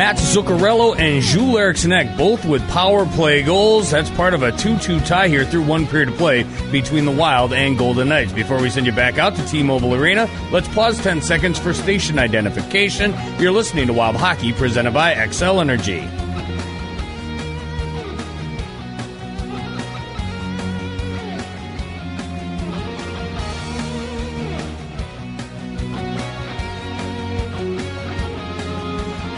Mats Zuccarello and Joel Eriksson both with power play goals. That's part of a 2 2 tie here through one period of play between the Wild and Golden Knights. Before we send you back out to T Mobile Arena, let's pause 10 seconds for station identification. You're listening to Wild Hockey presented by Xcel Energy.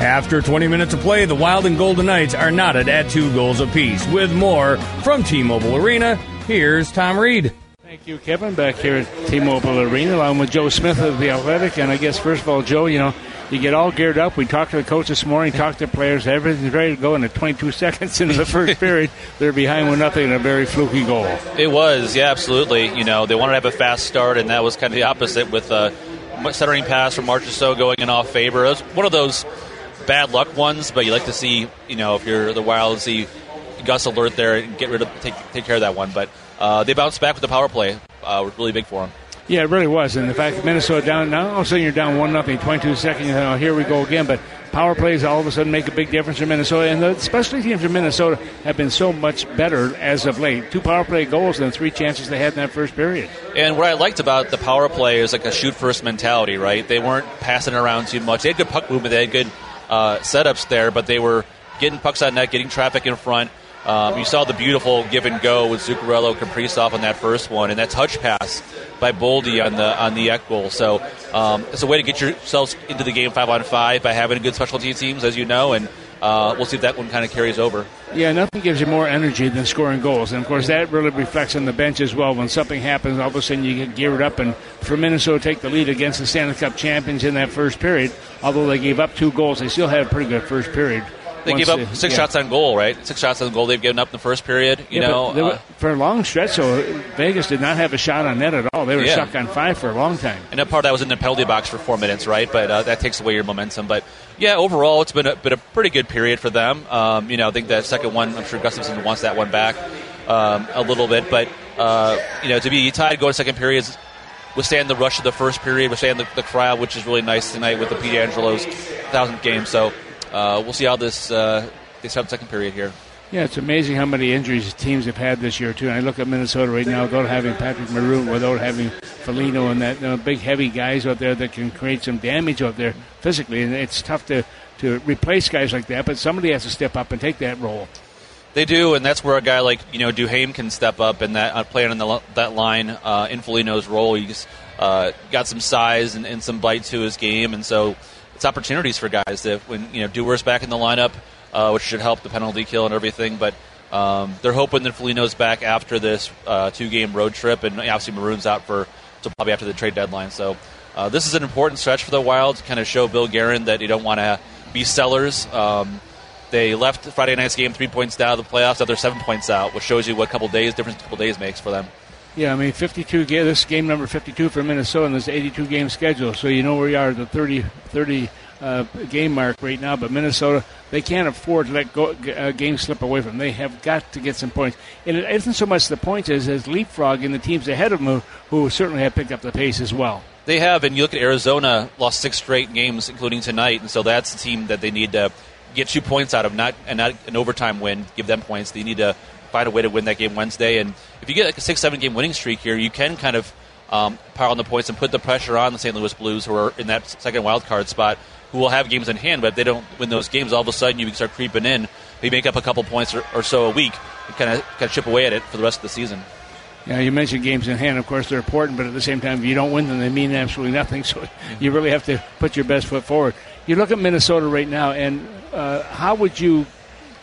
After 20 minutes of play, the Wild and Golden Knights are knotted at two goals apiece. With more from T-Mobile Arena, here's Tom Reid. Thank you, Kevin. Back here at T-Mobile Arena, along with Joe Smith of the Athletic. And I guess first of all, Joe, you know, you get all geared up. We talked to the coach this morning, talked to players. Everything's ready to go. And at 22 seconds into the first period, they're behind one nothing and a very fluky goal. It was, yeah, absolutely. You know, they wanted to have a fast start, and that was kind of the opposite with uh, a centering pass from Marchessault going in off Faber. It was one of those bad luck ones, but you like to see, you know, if you're the Wild, see Gus alert there and get rid of take take care of that one. But uh, they bounced back with the power play. Uh, was really big for them. Yeah, it really was. And the fact that Minnesota down now, all of a sudden you're down one nothing, 22 seconds. You know, here we go again. But power plays all of a sudden make a big difference for Minnesota. And the specialty teams in Minnesota have been so much better as of late. Two power play goals and three chances they had in that first period. And what I liked about the power play is like a shoot first mentality, right? They weren't passing around too much. They had good puck movement. They had good uh, setups there, but they were getting pucks on net, getting traffic in front. Um, you saw the beautiful give and go with Zuccarello, Kaprizov on that first one, and that touch pass by Boldy on the on the goal. So um, it's a way to get yourselves into the game five on five by having good specialty teams, as you know, and uh, we'll see if that one kind of carries over. Yeah, nothing gives you more energy than scoring goals, and of course that really reflects on the bench as well. When something happens, all of a sudden you get geared up, and for Minnesota take the lead against the Stanley Cup champions in that first period, although they gave up two goals, they still had a pretty good first period. They gave up six yeah. shots on goal, right? Six shots on goal they've given up in the first period. You yeah, know, were, uh, for a long stretch, so Vegas did not have a shot on net at all. They were yeah. stuck on five for a long time. And that part that was in the penalty box for four minutes, right? But uh, that takes away your momentum. But yeah, overall, it's been a, been a pretty good period for them. Um, you know, I think that second one, I'm sure Gustavsson wants that one back um, a little bit. But uh, you know, to be tied going to second period withstand the rush of the first period, withstand the, the crowd, which is really nice tonight with the Pietrangelo's thousandth game. So uh, we'll see how this uh, this second period here. Yeah, it's amazing how many injuries teams have had this year too. And I look at Minnesota right now without having Patrick Maroon, without having Foligno and that you know, big heavy guys out there that can create some damage out there physically, and it's tough to to replace guys like that. But somebody has to step up and take that role. They do, and that's where a guy like you know Duhaime can step up and that uh, play on the, that line uh, in Foligno's role. He's uh, got some size and, and, some bite to his game, and so it's opportunities for guys that when you know Dewar's back in the lineup uh, which should help the penalty kill and everything. But um, they're hoping that Foligno's back after this uh, two-game road trip, and obviously Maroon's out for probably after the trade deadline. So uh, this is an important stretch for the Wild to kind of show Bill Guerin that you don't want to be sellers. Um, they left Friday night's game three points down the playoffs. Now they're seven points out, which shows you what a couple days difference a couple days makes for them. Yeah, I mean, 52 game. This game number 52 for Minnesota, and this 82 game schedule. So you know where you are, at the 30, 30 uh, game mark right now, but Minnesota they can't afford to let go, uh, games slip away from them. They have got to get some points, and it isn't so much the points as as leapfrogging the teams ahead of them who, who certainly have picked up the pace as well. They have, and you look at Arizona lost six straight games, including tonight, and so that's the team that they need to get two points out of, not and not an overtime win, give them points. They need to find a way to win that game Wednesday, and if you get like a six seven game winning streak here, you can kind of um, pile on the points and put the pressure on the St. Louis Blues, who are in that second wild card spot who will have games in hand, but if they don't win those games, all of a sudden you can start creeping in. They make up a couple points or, or so a week and kind of kind of chip away at it for the rest of the season. Yeah, you mentioned games in hand. Of course, they're important, but at the same time, if you don't win them, they mean absolutely nothing. So you really have to put your best foot forward. You look at Minnesota right now, and uh, how would you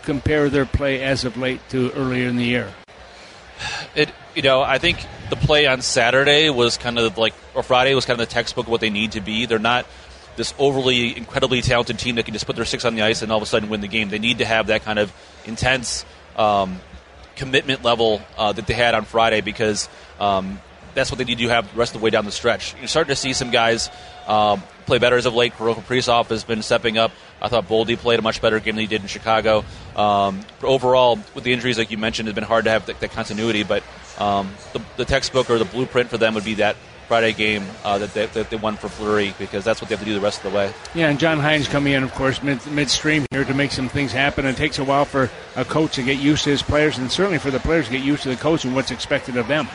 compare their play as of late to earlier in the year? It, you know, I think the play on Saturday was kind of like, or Friday was kind of the textbook of what they need to be. They're not this overly incredibly talented team that can just put their six on the ice and all of a sudden win the game. They need to have that kind of intense um, commitment level uh, that they had on Friday because um, that's what they need to have the rest of the way down the stretch. You're starting to see some guys um, play better as of late. Kirill Kaprizov has been stepping up. I thought Boldy played a much better game than he did in Chicago. Um, overall, with the injuries, like you mentioned, it's been hard to have that, that continuity. But um, the, the textbook or the blueprint for them would be that Friday game uh, that, they, that they won for Fleury because that's what they have to do the rest of the way. Yeah, and John Hynes coming in, of course, mid, midstream here to make some things happen. It takes a while for a coach to get used to his players, and certainly for the players to get used to the coach and what's expected of them.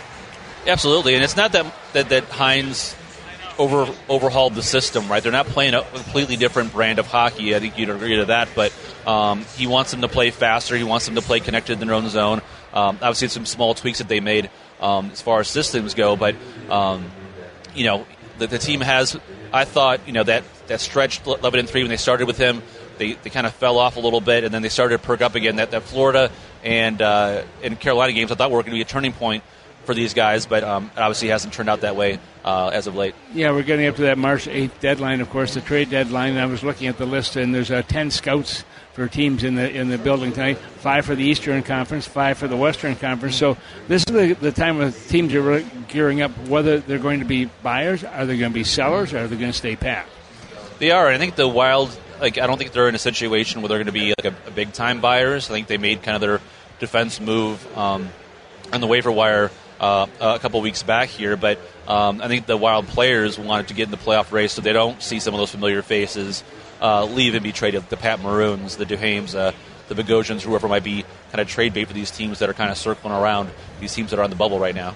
Absolutely, and it's not that that, that Hines over overhauled the system, right? They're not playing a completely different brand of hockey. I think you'd agree to that, but um, he wants them to play faster. He wants them to play connected in their own zone. Um, obviously, some small tweaks that they made um, as far as systems go, but um, you know, the, the, team has. I thought, you know, that that stretch and three when they started with him, they, they kind of fell off a little bit, and then they started to perk up again. That that Florida and uh, and Carolina games, I thought were going to be a turning point for these guys, but um, obviously hasn't turned out that way uh, as of late. Yeah, we're getting up to that March 8th deadline, of course, the trade deadline. And I was looking at the list, and there's uh, 10 scouts for teams in the in the building tonight. Five for the Eastern Conference, five for the Western Conference. So this is the, the time when teams are really gearing up. Whether they're going to be buyers, are they going to be sellers, or are they going to stay pat? They are. I think the Wild. Like I don't think they're in a situation where they're going to be like a, a big time buyers. I think they made kind of their defense move um, on the waiver wire uh, a couple weeks back here, but um, I think the Wild players wanted to get in the playoff race so they don't see some of those familiar faces uh, leave and be traded. The Pat Maroons, the Duhaimes, uh, the Bogosians, whoever might be kind of trade bait for these teams that are kind of circling around these teams that are on the bubble right now.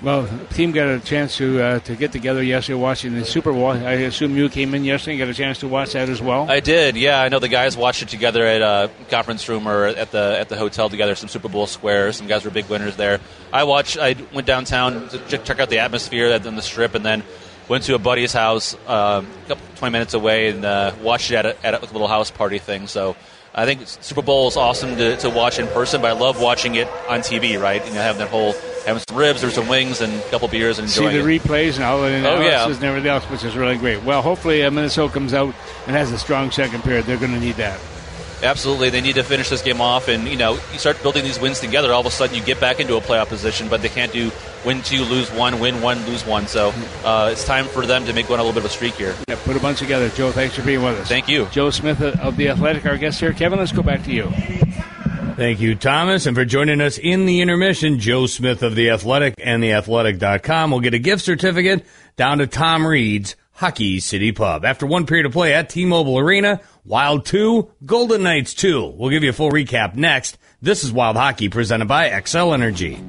Well, the team got a chance to uh, to get together yesterday watching the Super Bowl. I assume you came in yesterday and got a chance to watch that as well. I did. Yeah, I know the guys watched it together at a conference room or at the at the hotel together. Some Super Bowl squares. Some guys were big winners there. I watched. I went downtown to check out the atmosphere on the strip, and then went to a buddy's house, uh, a couple, twenty minutes away, and uh, watched it at a, at a little house party thing. So. I think Super Bowl is awesome to, to watch in person, but I love watching it on TV. Right, you know, having that whole having some ribs or some wings and a couple beers and see the it. replays and all the analysis oh, yeah. and everything else, which is really great. Well, hopefully uh, Minnesota comes out and has a strong second period. They're going to need that. Absolutely, they need to finish this game off, and you know, you start building these wins together. All of a sudden, you get back into a playoff position, but they can't do win two, lose one, win one, lose one. So uh, it's time for them to make one a little bit of a streak here. Yeah, put a bunch together. Joe, thanks for being with us. Thank you, Joe Smith of the Athletic, our guest here. Kevin, let's go back to you. Thank you, Thomas. And for joining us in the intermission, Joe Smith of The Athletic and TheAthletic.com will get a gift certificate down to Tom Reid's Hockey City Pub. After one period of play at T-Mobile Arena, Wild 2, Golden Knights 2. We'll give you a full recap next. This is Wild Hockey presented by Xcel Energy.